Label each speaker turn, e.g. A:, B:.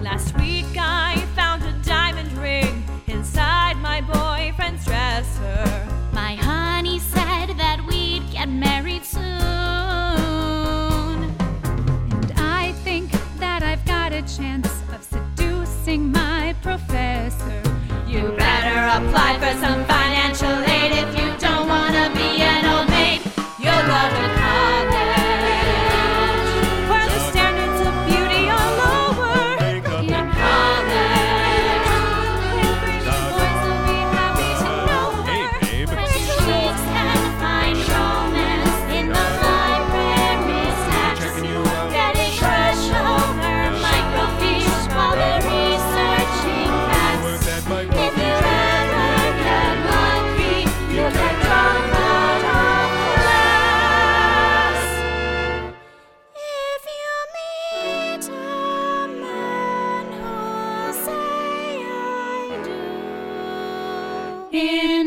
A: Last week I found a diamond ring inside my boyfriend's dresser.
B: My honey said that we'd get married soon.
C: And I think that I've got a chance of seducing my professor.
A: You better apply for some financial In